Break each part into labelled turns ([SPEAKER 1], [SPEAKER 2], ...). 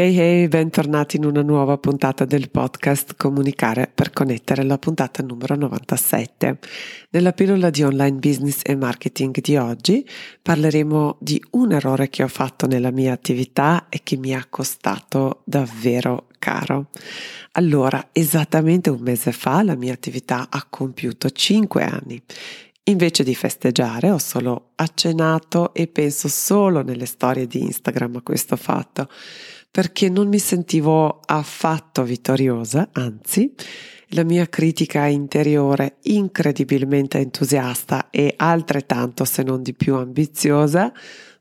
[SPEAKER 1] Hey hey, bentornati in una nuova puntata del podcast Comunicare per connettere, la puntata numero 97. Nella pillola di online business e marketing di oggi parleremo di un errore che ho fatto nella mia attività e che mi ha costato davvero caro. Allora, esattamente un mese fa la mia attività ha compiuto 5 anni. Invece di festeggiare ho solo accennato e penso solo nelle storie di Instagram a questo fatto perché non mi sentivo affatto vittoriosa, anzi, la mia critica interiore incredibilmente entusiasta e altrettanto, se non di più ambiziosa,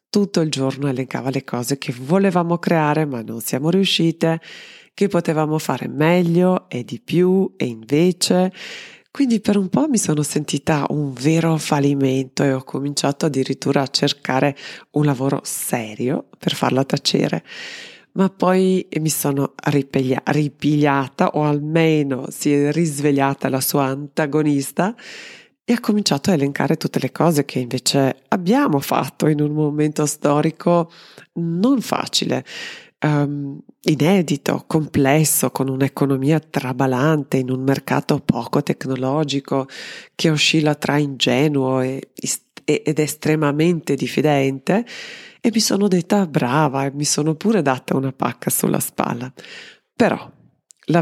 [SPEAKER 1] tutto il giorno elencava le cose che volevamo creare ma non siamo riuscite, che potevamo fare meglio e di più e invece. Quindi per un po' mi sono sentita un vero fallimento e ho cominciato addirittura a cercare un lavoro serio per farla tacere ma poi mi sono ripiglia- ripigliata o almeno si è risvegliata la sua antagonista e ha cominciato a elencare tutte le cose che invece abbiamo fatto in un momento storico non facile, um, inedito, complesso, con un'economia trabalante, in un mercato poco tecnologico che oscilla tra ingenuo e, ed estremamente diffidente e mi sono detta brava e mi sono pure data una pacca sulla spalla. Però la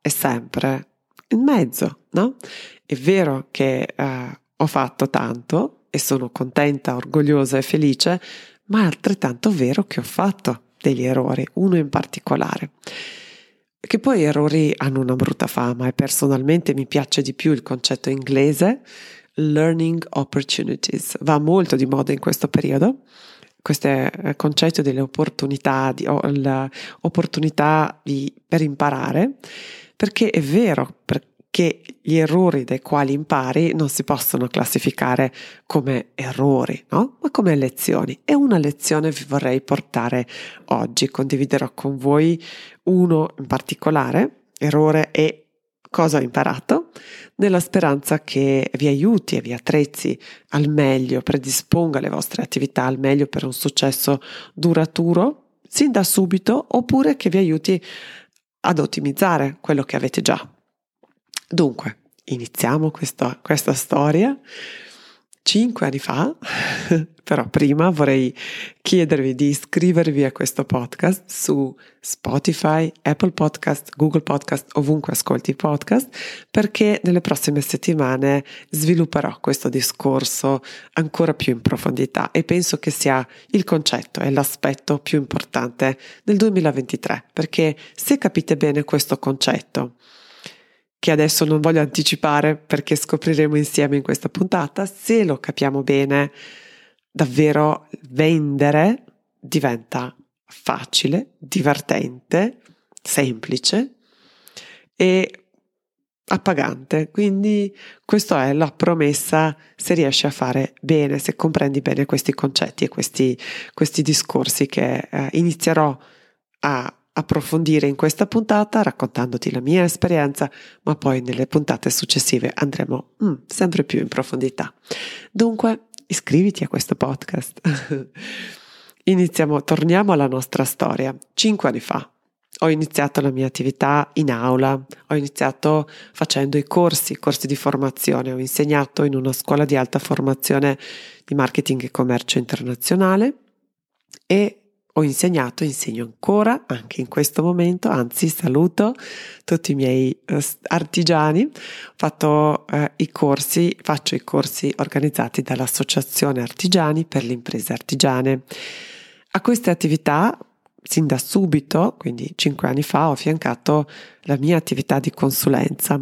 [SPEAKER 1] è sempre in mezzo, no? È vero che eh, ho fatto tanto e sono contenta, orgogliosa e felice, ma è altrettanto vero che ho fatto degli errori, uno in particolare. Che poi errori hanno una brutta fama e personalmente mi piace di più il concetto inglese learning opportunities, va molto di moda in questo periodo questo eh, concetto delle opportunità, di, o l'opportunità di, per imparare, perché è vero che gli errori dai quali impari non si possono classificare come errori, no? ma come lezioni. E una lezione vi vorrei portare oggi, condividerò con voi uno in particolare, errore e cosa ho imparato, nella speranza che vi aiuti e vi attrezzi al meglio, predisponga le vostre attività al meglio per un successo duraturo, sin da subito, oppure che vi aiuti ad ottimizzare quello che avete già. Dunque, iniziamo questa, questa storia cinque anni fa, però prima vorrei chiedervi di iscrivervi a questo podcast su Spotify, Apple Podcast, Google Podcast, ovunque ascolti i podcast, perché nelle prossime settimane svilupperò questo discorso ancora più in profondità e penso che sia il concetto e l'aspetto più importante del 2023, perché se capite bene questo concetto, che adesso non voglio anticipare perché scopriremo insieme in questa puntata, se lo capiamo bene, davvero vendere diventa facile, divertente, semplice e appagante. Quindi questa è la promessa se riesci a fare bene, se comprendi bene questi concetti e questi, questi discorsi che eh, inizierò a approfondire in questa puntata raccontandoti la mia esperienza, ma poi nelle puntate successive andremo mm, sempre più in profondità. Dunque, iscriviti a questo podcast. Iniziamo, torniamo alla nostra storia. Cinque anni fa ho iniziato la mia attività in aula, ho iniziato facendo i corsi, corsi di formazione, ho insegnato in una scuola di alta formazione di marketing e commercio internazionale e ho insegnato, insegno ancora anche in questo momento, anzi saluto tutti i miei uh, artigiani, fatto uh, i corsi, faccio i corsi organizzati dall'Associazione Artigiani per le imprese artigiane. A queste attività, sin da subito, quindi cinque anni fa, ho affiancato la mia attività di consulenza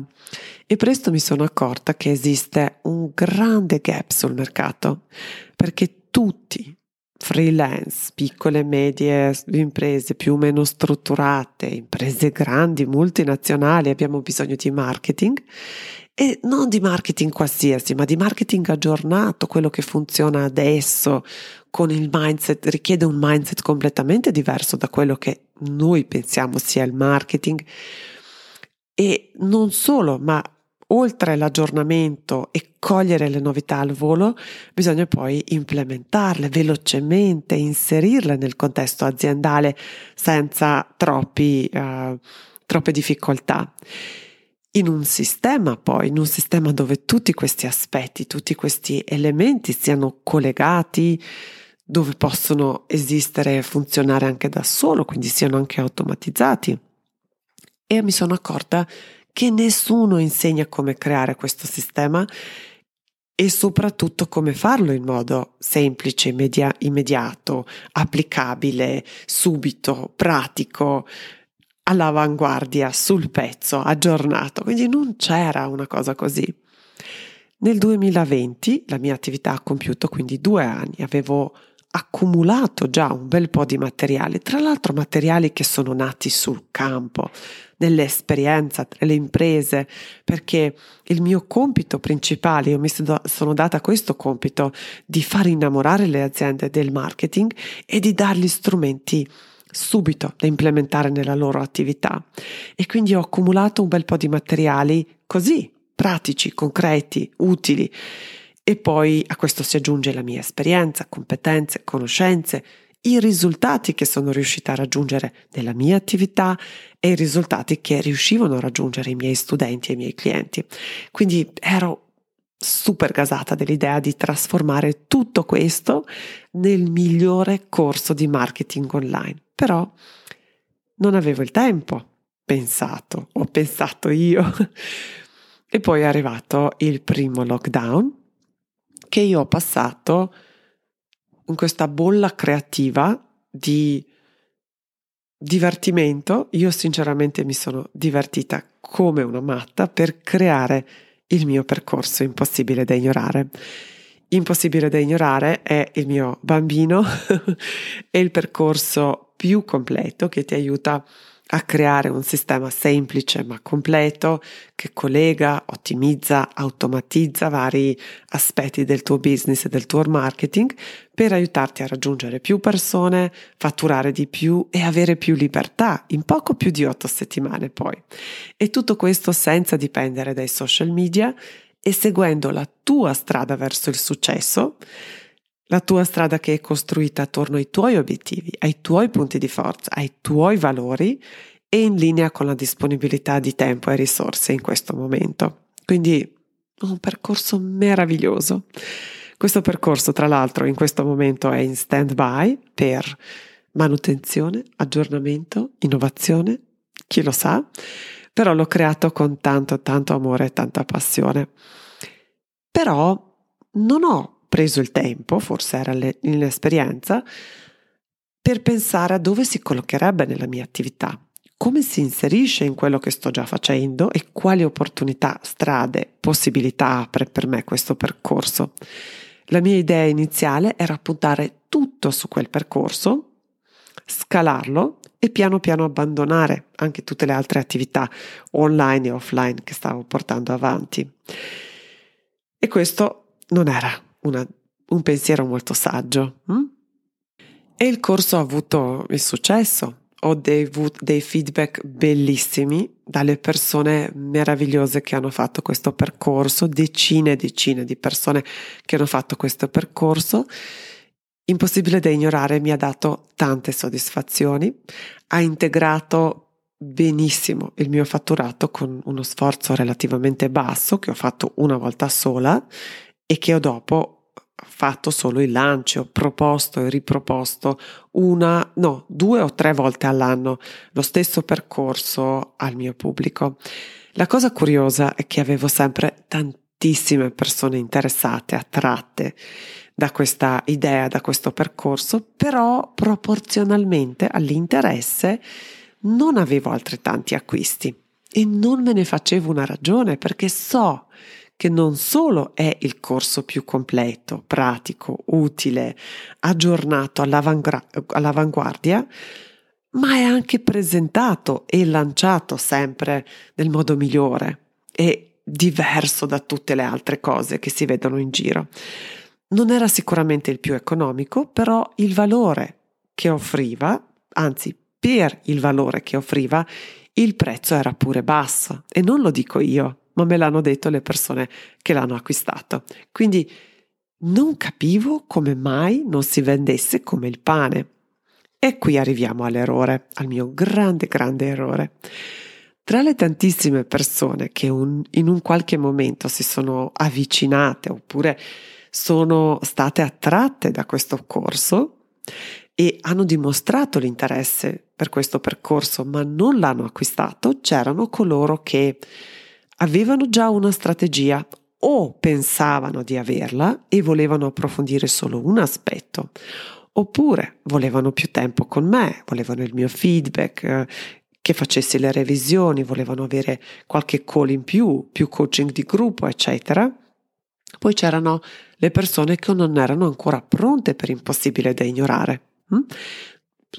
[SPEAKER 1] e presto mi sono accorta che esiste un grande gap sul mercato perché tutti, freelance, piccole e medie imprese più o meno strutturate, imprese grandi, multinazionali, abbiamo bisogno di marketing e non di marketing qualsiasi, ma di marketing aggiornato, quello che funziona adesso, con il mindset, richiede un mindset completamente diverso da quello che noi pensiamo sia il marketing. E non solo, ma oltre l'aggiornamento e cogliere le novità al volo, bisogna poi implementarle velocemente, inserirle nel contesto aziendale senza troppi, uh, troppe difficoltà. In un sistema poi, in un sistema dove tutti questi aspetti, tutti questi elementi siano collegati, dove possono esistere e funzionare anche da solo, quindi siano anche automatizzati. E mi sono accorta che nessuno insegna come creare questo sistema e soprattutto come farlo in modo semplice, immedia- immediato, applicabile, subito, pratico, all'avanguardia, sul pezzo, aggiornato. Quindi non c'era una cosa così. Nel 2020 la mia attività ha compiuto quindi due anni, avevo accumulato già un bel po' di materiali, tra l'altro materiali che sono nati sul campo, nell'esperienza tra le imprese, perché il mio compito principale, io mi sono data questo compito di far innamorare le aziende del marketing e di dargli strumenti subito da implementare nella loro attività. E quindi ho accumulato un bel po' di materiali così, pratici, concreti, utili e poi a questo si aggiunge la mia esperienza, competenze, conoscenze, i risultati che sono riuscita a raggiungere nella mia attività e i risultati che riuscivano a raggiungere i miei studenti e i miei clienti. Quindi ero super gasata dell'idea di trasformare tutto questo nel migliore corso di marketing online. Però non avevo il tempo, pensato, ho pensato io. e poi è arrivato il primo lockdown che io ho passato in questa bolla creativa di divertimento. Io sinceramente mi sono divertita come una matta per creare il mio percorso impossibile da ignorare. Impossibile da ignorare è il mio bambino e il percorso più completo che ti aiuta a a creare un sistema semplice ma completo che collega, ottimizza, automatizza vari aspetti del tuo business e del tuo marketing per aiutarti a raggiungere più persone, fatturare di più e avere più libertà in poco più di otto settimane poi. E tutto questo senza dipendere dai social media e seguendo la tua strada verso il successo la tua strada che è costruita attorno ai tuoi obiettivi, ai tuoi punti di forza, ai tuoi valori e in linea con la disponibilità di tempo e risorse in questo momento. Quindi un percorso meraviglioso. Questo percorso, tra l'altro, in questo momento è in stand-by per manutenzione, aggiornamento, innovazione, chi lo sa, però l'ho creato con tanto, tanto amore e tanta passione. Però non ho preso il tempo, forse era l'inesperienza, per pensare a dove si collocherebbe nella mia attività, come si inserisce in quello che sto già facendo e quali opportunità, strade, possibilità apre per me questo percorso. La mia idea iniziale era puntare tutto su quel percorso, scalarlo e piano piano abbandonare anche tutte le altre attività online e offline che stavo portando avanti. E questo non era una, un pensiero molto saggio. Hm? E il corso ha avuto il successo. Ho dei, dei feedback bellissimi dalle persone meravigliose che hanno fatto questo percorso, decine e decine di persone che hanno fatto questo percorso. Impossibile da ignorare, mi ha dato tante soddisfazioni, ha integrato benissimo il mio fatturato con uno sforzo relativamente basso che ho fatto una volta sola e che ho dopo fatto solo il lancio, proposto e riproposto una, no, due o tre volte all'anno lo stesso percorso al mio pubblico. La cosa curiosa è che avevo sempre tantissime persone interessate, attratte da questa idea, da questo percorso, però proporzionalmente all'interesse non avevo altrettanti acquisti e non me ne facevo una ragione perché so che non solo è il corso più completo, pratico, utile, aggiornato all'avanguardia, ma è anche presentato e lanciato sempre nel modo migliore e diverso da tutte le altre cose che si vedono in giro. Non era sicuramente il più economico, però il valore che offriva, anzi per il valore che offriva, il prezzo era pure basso. E non lo dico io, ma me l'hanno detto le persone che l'hanno acquistato. Quindi non capivo come mai non si vendesse come il pane. E qui arriviamo all'errore, al mio grande, grande errore. Tra le tantissime persone che un, in un qualche momento si sono avvicinate oppure sono state attratte da questo corso e hanno dimostrato l'interesse per questo percorso ma non l'hanno acquistato, c'erano coloro che avevano già una strategia o pensavano di averla e volevano approfondire solo un aspetto, oppure volevano più tempo con me, volevano il mio feedback, eh, che facessi le revisioni, volevano avere qualche call in più, più coaching di gruppo, eccetera. Poi c'erano le persone che non erano ancora pronte per impossibile da ignorare.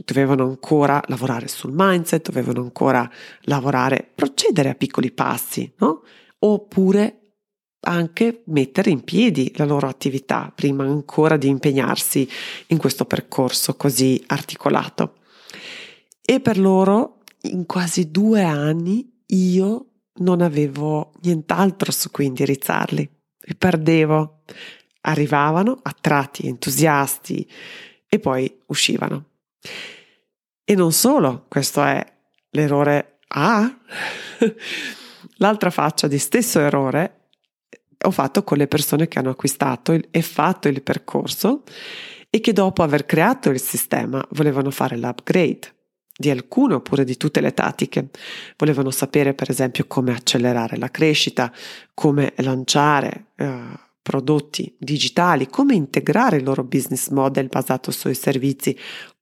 [SPEAKER 1] Dovevano ancora lavorare sul mindset, dovevano ancora lavorare, procedere a piccoli passi, no? Oppure anche mettere in piedi la loro attività prima ancora di impegnarsi in questo percorso così articolato. E per loro in quasi due anni io non avevo nient'altro su cui indirizzarli, li perdevo. Arrivavano attratti, entusiasti e poi uscivano. E non solo, questo è l'errore A. L'altra faccia di stesso errore ho fatto con le persone che hanno acquistato e fatto il percorso e che dopo aver creato il sistema volevano fare l'upgrade di alcune oppure di tutte le tattiche. Volevano sapere per esempio come accelerare la crescita, come lanciare eh, prodotti digitali, come integrare il loro business model basato sui servizi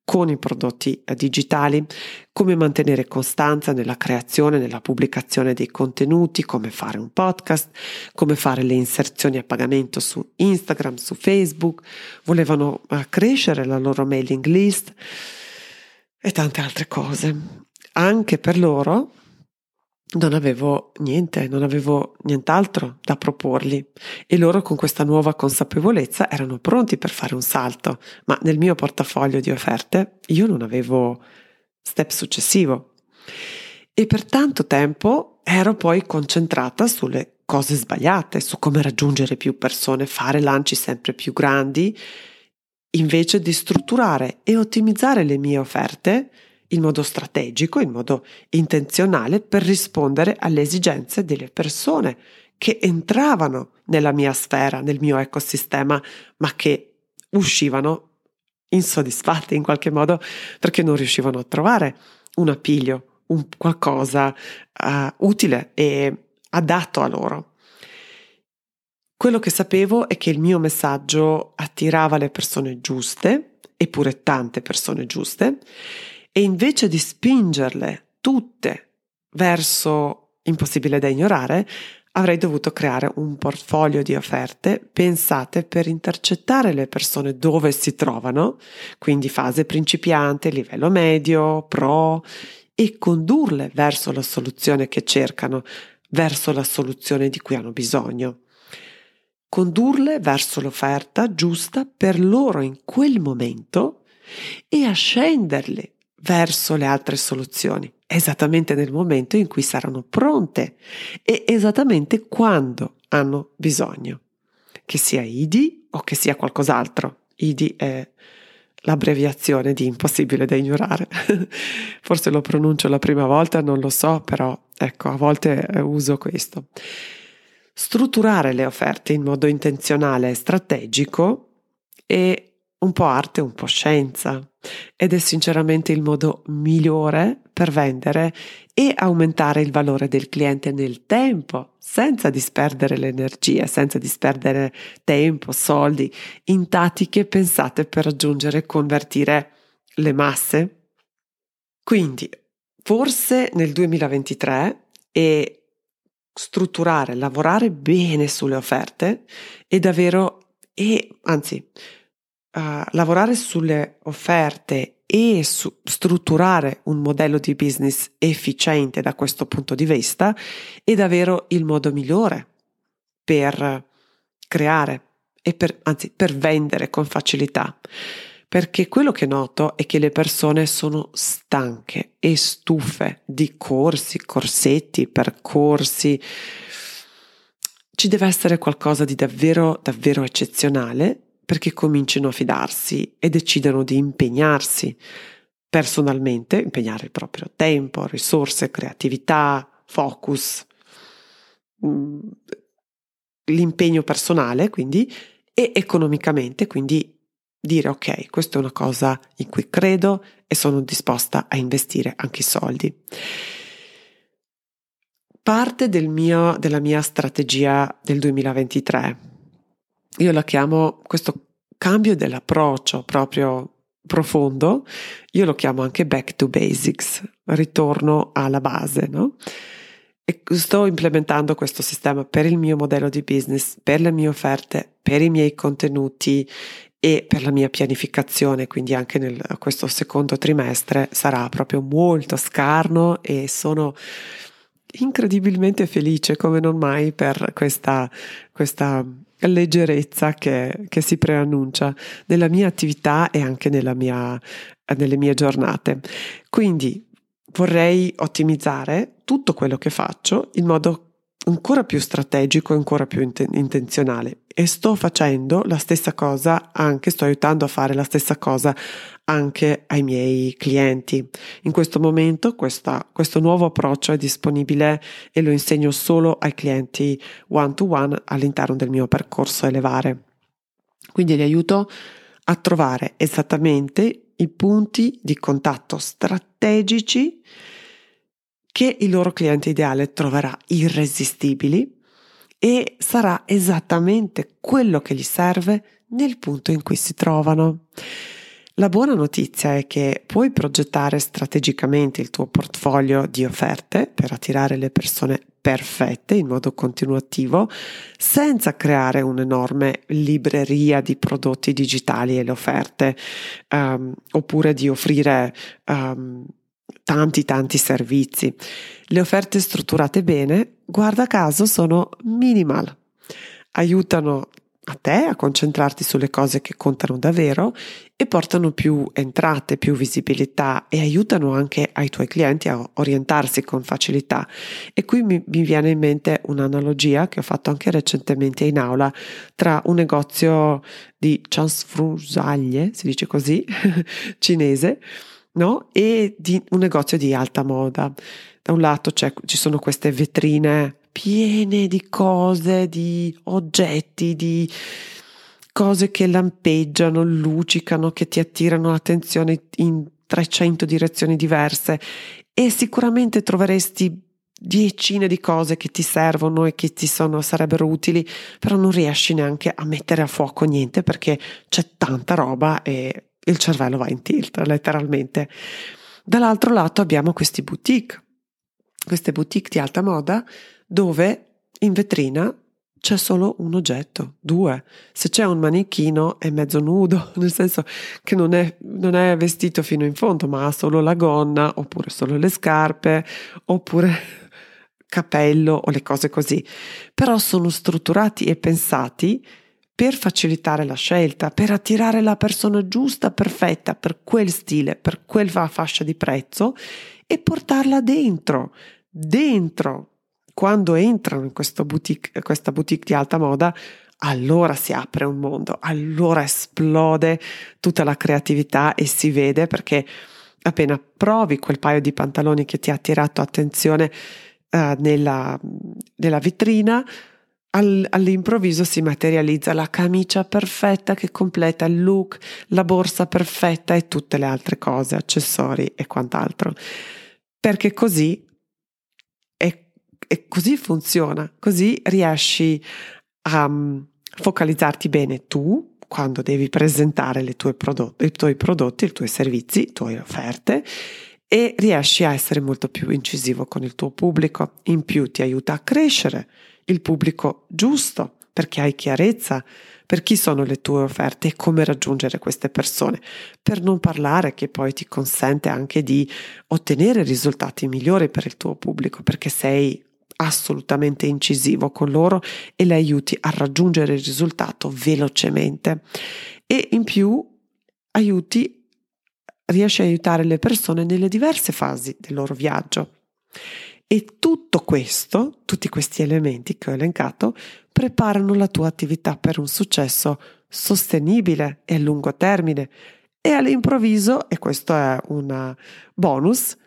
[SPEAKER 1] con i prodotti eh, digitali, come mantenere costanza nella creazione, nella pubblicazione dei contenuti, come fare un podcast, come fare le inserzioni a pagamento su Instagram, su Facebook, volevano eh, crescere la loro mailing list e tante altre cose. Anche per loro non avevo niente, non avevo nient'altro da proporgli. E loro con questa nuova consapevolezza erano pronti per fare un salto, ma nel mio portafoglio di offerte io non avevo step successivo. E per tanto tempo ero poi concentrata sulle cose sbagliate, su come raggiungere più persone, fare lanci sempre più grandi, invece di strutturare e ottimizzare le mie offerte in modo strategico, in modo intenzionale per rispondere alle esigenze delle persone che entravano nella mia sfera, nel mio ecosistema, ma che uscivano insoddisfatte in qualche modo perché non riuscivano a trovare un appiglio, un qualcosa uh, utile e adatto a loro. Quello che sapevo è che il mio messaggio attirava le persone giuste, eppure tante persone giuste, e invece di spingerle tutte verso impossibile da ignorare, avrei dovuto creare un portfolio di offerte pensate per intercettare le persone dove si trovano, quindi fase principiante, livello medio, pro, e condurle verso la soluzione che cercano, verso la soluzione di cui hanno bisogno. Condurle verso l'offerta giusta per loro in quel momento e ascenderle verso le altre soluzioni, esattamente nel momento in cui saranno pronte e esattamente quando hanno bisogno, che sia IDI o che sia qualcos'altro. IDI è l'abbreviazione di impossibile da ignorare. Forse lo pronuncio la prima volta, non lo so, però ecco, a volte eh, uso questo. Strutturare le offerte in modo intenzionale e strategico e un po' arte, un po' scienza ed è sinceramente il modo migliore per vendere e aumentare il valore del cliente nel tempo, senza disperdere l'energia, senza disperdere tempo, soldi, in tattiche pensate per raggiungere e convertire le masse. Quindi, forse nel 2023 e strutturare, lavorare bene sulle offerte e davvero e anzi uh, lavorare sulle offerte e su- strutturare un modello di business efficiente da questo punto di vista è davvero il modo migliore per creare e per, anzi per vendere con facilità. Perché quello che noto è che le persone sono stanche e stufe di corsi, corsetti, percorsi. Ci deve essere qualcosa di davvero, davvero eccezionale perché comincino a fidarsi e decidano di impegnarsi personalmente, impegnare il proprio tempo, risorse, creatività, focus, mm, l'impegno personale, quindi, e economicamente, quindi dire ok, questa è una cosa in cui credo e sono disposta a investire anche i soldi. Parte del mio, della mia strategia del 2023 io la chiamo questo cambio dell'approccio proprio profondo, io lo chiamo anche back to basics, ritorno alla base, no? E sto implementando questo sistema per il mio modello di business, per le mie offerte, per i miei contenuti e per la mia pianificazione, quindi anche nel questo secondo trimestre sarà proprio molto scarno e sono incredibilmente felice come non mai per questa, questa leggerezza che, che, si preannuncia nella mia attività e anche mia, nelle mie giornate. Quindi vorrei ottimizzare tutto quello che faccio in modo ancora più strategico e ancora più intenzionale e sto facendo la stessa cosa anche, sto aiutando a fare la stessa cosa anche ai miei clienti. In questo momento questa, questo nuovo approccio è disponibile e lo insegno solo ai clienti one to one all'interno del mio percorso Elevare. Quindi li aiuto a trovare esattamente i punti di contatto strategici che il loro cliente ideale troverà irresistibili e sarà esattamente quello che gli serve nel punto in cui si trovano. La buona notizia è che puoi progettare strategicamente il tuo portfolio di offerte per attirare le persone perfette in modo continuativo senza creare un'enorme libreria di prodotti digitali e le offerte um, oppure di offrire um, tanti tanti servizi. Le offerte strutturate bene, guarda caso, sono minimal. Aiutano a te a concentrarti sulle cose che contano davvero e portano più entrate, più visibilità e aiutano anche ai tuoi clienti a orientarsi con facilità. E qui mi, mi viene in mente un'analogia che ho fatto anche recentemente in aula tra un negozio di ciansfrusaglie, si dice così, cinese, no? E di un negozio di alta moda. Da un lato ci sono queste vetrine piene di cose, di oggetti, di cose che lampeggiano, lucicano, che ti attirano l'attenzione in 300 direzioni diverse e sicuramente troveresti decine di cose che ti servono e che ti sono, sarebbero utili, però non riesci neanche a mettere a fuoco niente perché c'è tanta roba e il cervello va in tilt, letteralmente. Dall'altro lato abbiamo questi boutique, queste boutique di alta moda dove in vetrina c'è solo un oggetto, due. Se c'è un manichino è mezzo nudo, nel senso che non è, non è vestito fino in fondo, ma ha solo la gonna, oppure solo le scarpe, oppure capello o le cose così. Però sono strutturati e pensati per facilitare la scelta, per attirare la persona giusta, perfetta, per quel stile, per quella fascia di prezzo e portarla dentro, dentro. Quando entrano in boutique, questa boutique di alta moda, allora si apre un mondo, allora esplode tutta la creatività e si vede perché appena provi quel paio di pantaloni che ti ha attirato attenzione uh, nella, nella vetrina, All, all'improvviso si materializza la camicia perfetta che completa il look, la borsa perfetta e tutte le altre cose, accessori e quant'altro. Perché così è così funziona, così riesci a um, focalizzarti bene tu quando devi presentare prodotti, i tuoi prodotti, i tuoi servizi, le tue offerte e riesci a essere molto più incisivo con il tuo pubblico. In più ti aiuta a crescere il pubblico giusto perché hai chiarezza per chi sono le tue offerte e come raggiungere queste persone, per non parlare che poi ti consente anche di ottenere risultati migliori per il tuo pubblico, perché sei assolutamente incisivo con loro e le aiuti a raggiungere il risultato velocemente e in più aiuti riesci a aiutare le persone nelle diverse fasi del loro viaggio. E tutto questo, tutti questi elementi che ho elencato, preparano la tua attività per un successo sostenibile e a lungo termine. E all'improvviso, e questo è un bonus,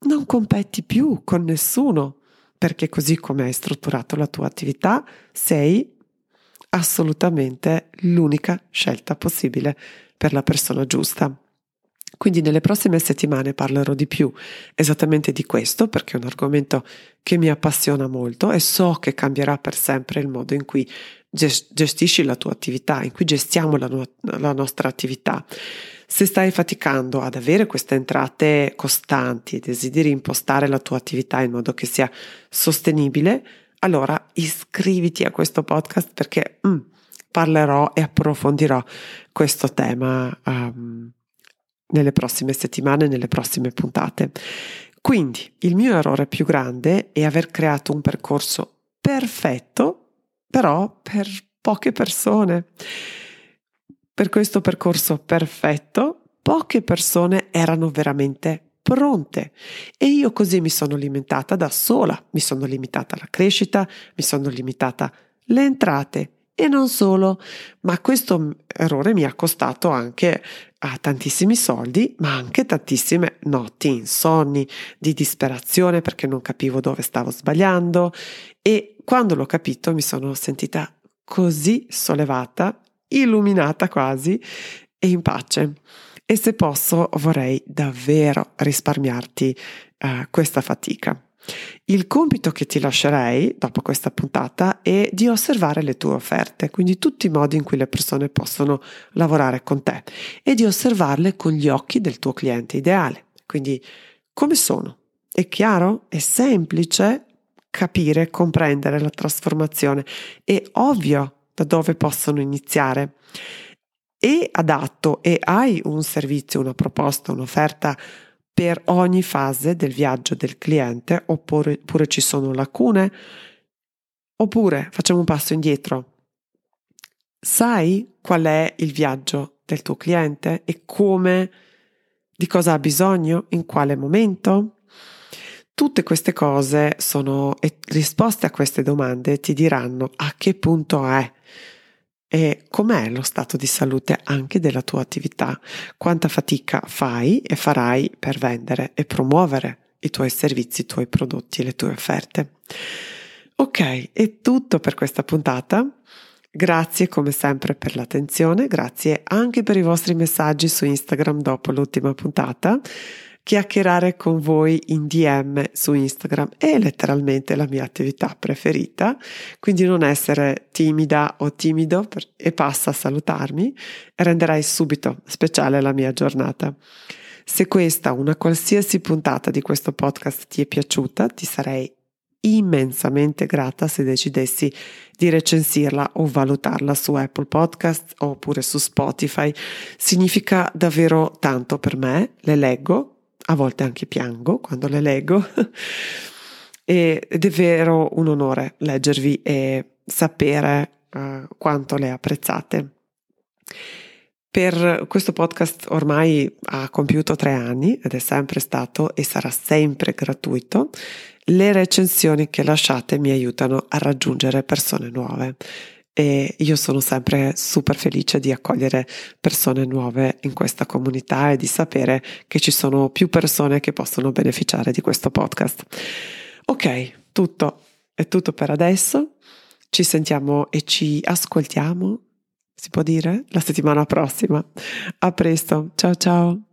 [SPEAKER 1] non competi più con nessuno, perché così come hai strutturato la tua attività, sei assolutamente l'unica scelta possibile per la persona giusta. Quindi nelle prossime settimane parlerò di più esattamente di questo perché è un argomento che mi appassiona molto e so che cambierà per sempre il modo in cui gestisci la tua attività, in cui gestiamo la, la nostra attività. Se stai faticando ad avere queste entrate costanti e desideri impostare la tua attività in modo che sia sostenibile, allora iscriviti a questo podcast perché mm, parlerò e approfondirò questo tema. Um, nelle prossime settimane, nelle prossime puntate. Quindi il mio errore più grande è aver creato un percorso perfetto, però per poche persone. Per questo percorso perfetto, poche persone erano veramente pronte. E io così mi sono limitata da sola, mi sono limitata alla crescita, mi sono limitata alle entrate. E non solo, ma questo errore mi ha costato anche a tantissimi soldi, ma anche tantissime notti insonni, di disperazione perché non capivo dove stavo sbagliando. E quando l'ho capito mi sono sentita così sollevata, illuminata quasi e in pace. E se posso vorrei davvero risparmiarti uh, questa fatica. Il compito che ti lascerei dopo questa puntata è di osservare le tue offerte, quindi tutti i modi in cui le persone possono lavorare con te e di osservarle con gli occhi del tuo cliente ideale. Quindi come sono? È chiaro? È semplice capire, comprendere la trasformazione. È ovvio da dove possono iniziare. È adatto e hai un servizio, una proposta, un'offerta per ogni fase del viaggio del cliente oppure, oppure ci sono lacune? Oppure facciamo un passo indietro. Sai qual è il viaggio del tuo cliente e come, di cosa ha bisogno, in quale momento? Tutte queste cose sono e risposte a queste domande ti diranno a che punto è e com'è lo stato di salute anche della tua attività, quanta fatica fai e farai per vendere e promuovere i tuoi servizi, i tuoi prodotti le tue offerte. Ok, è tutto per questa puntata. Grazie come sempre per l'attenzione, grazie anche per i vostri messaggi su Instagram dopo l'ultima puntata chiacchierare con voi in DM su Instagram è letteralmente la mia attività preferita, quindi non essere timida o timido per, e passa a salutarmi renderai subito speciale la mia giornata. Se questa, una qualsiasi puntata di questo podcast ti è piaciuta, ti sarei immensamente grata se decidessi di recensirla o valutarla su Apple Podcast oppure su Spotify. Significa davvero tanto per me, le leggo, a volte anche piango quando le leggo ed è vero un onore leggervi e sapere uh, quanto le apprezzate. Per questo podcast ormai ha compiuto tre anni ed è sempre stato e sarà sempre gratuito. Le recensioni che lasciate mi aiutano a raggiungere persone nuove e io sono sempre super felice di accogliere persone nuove in questa comunità e di sapere che ci sono più persone che possono beneficiare di questo podcast. Ok, tutto è tutto per adesso. Ci sentiamo e ci ascoltiamo, si può dire, la settimana prossima. A presto, ciao ciao.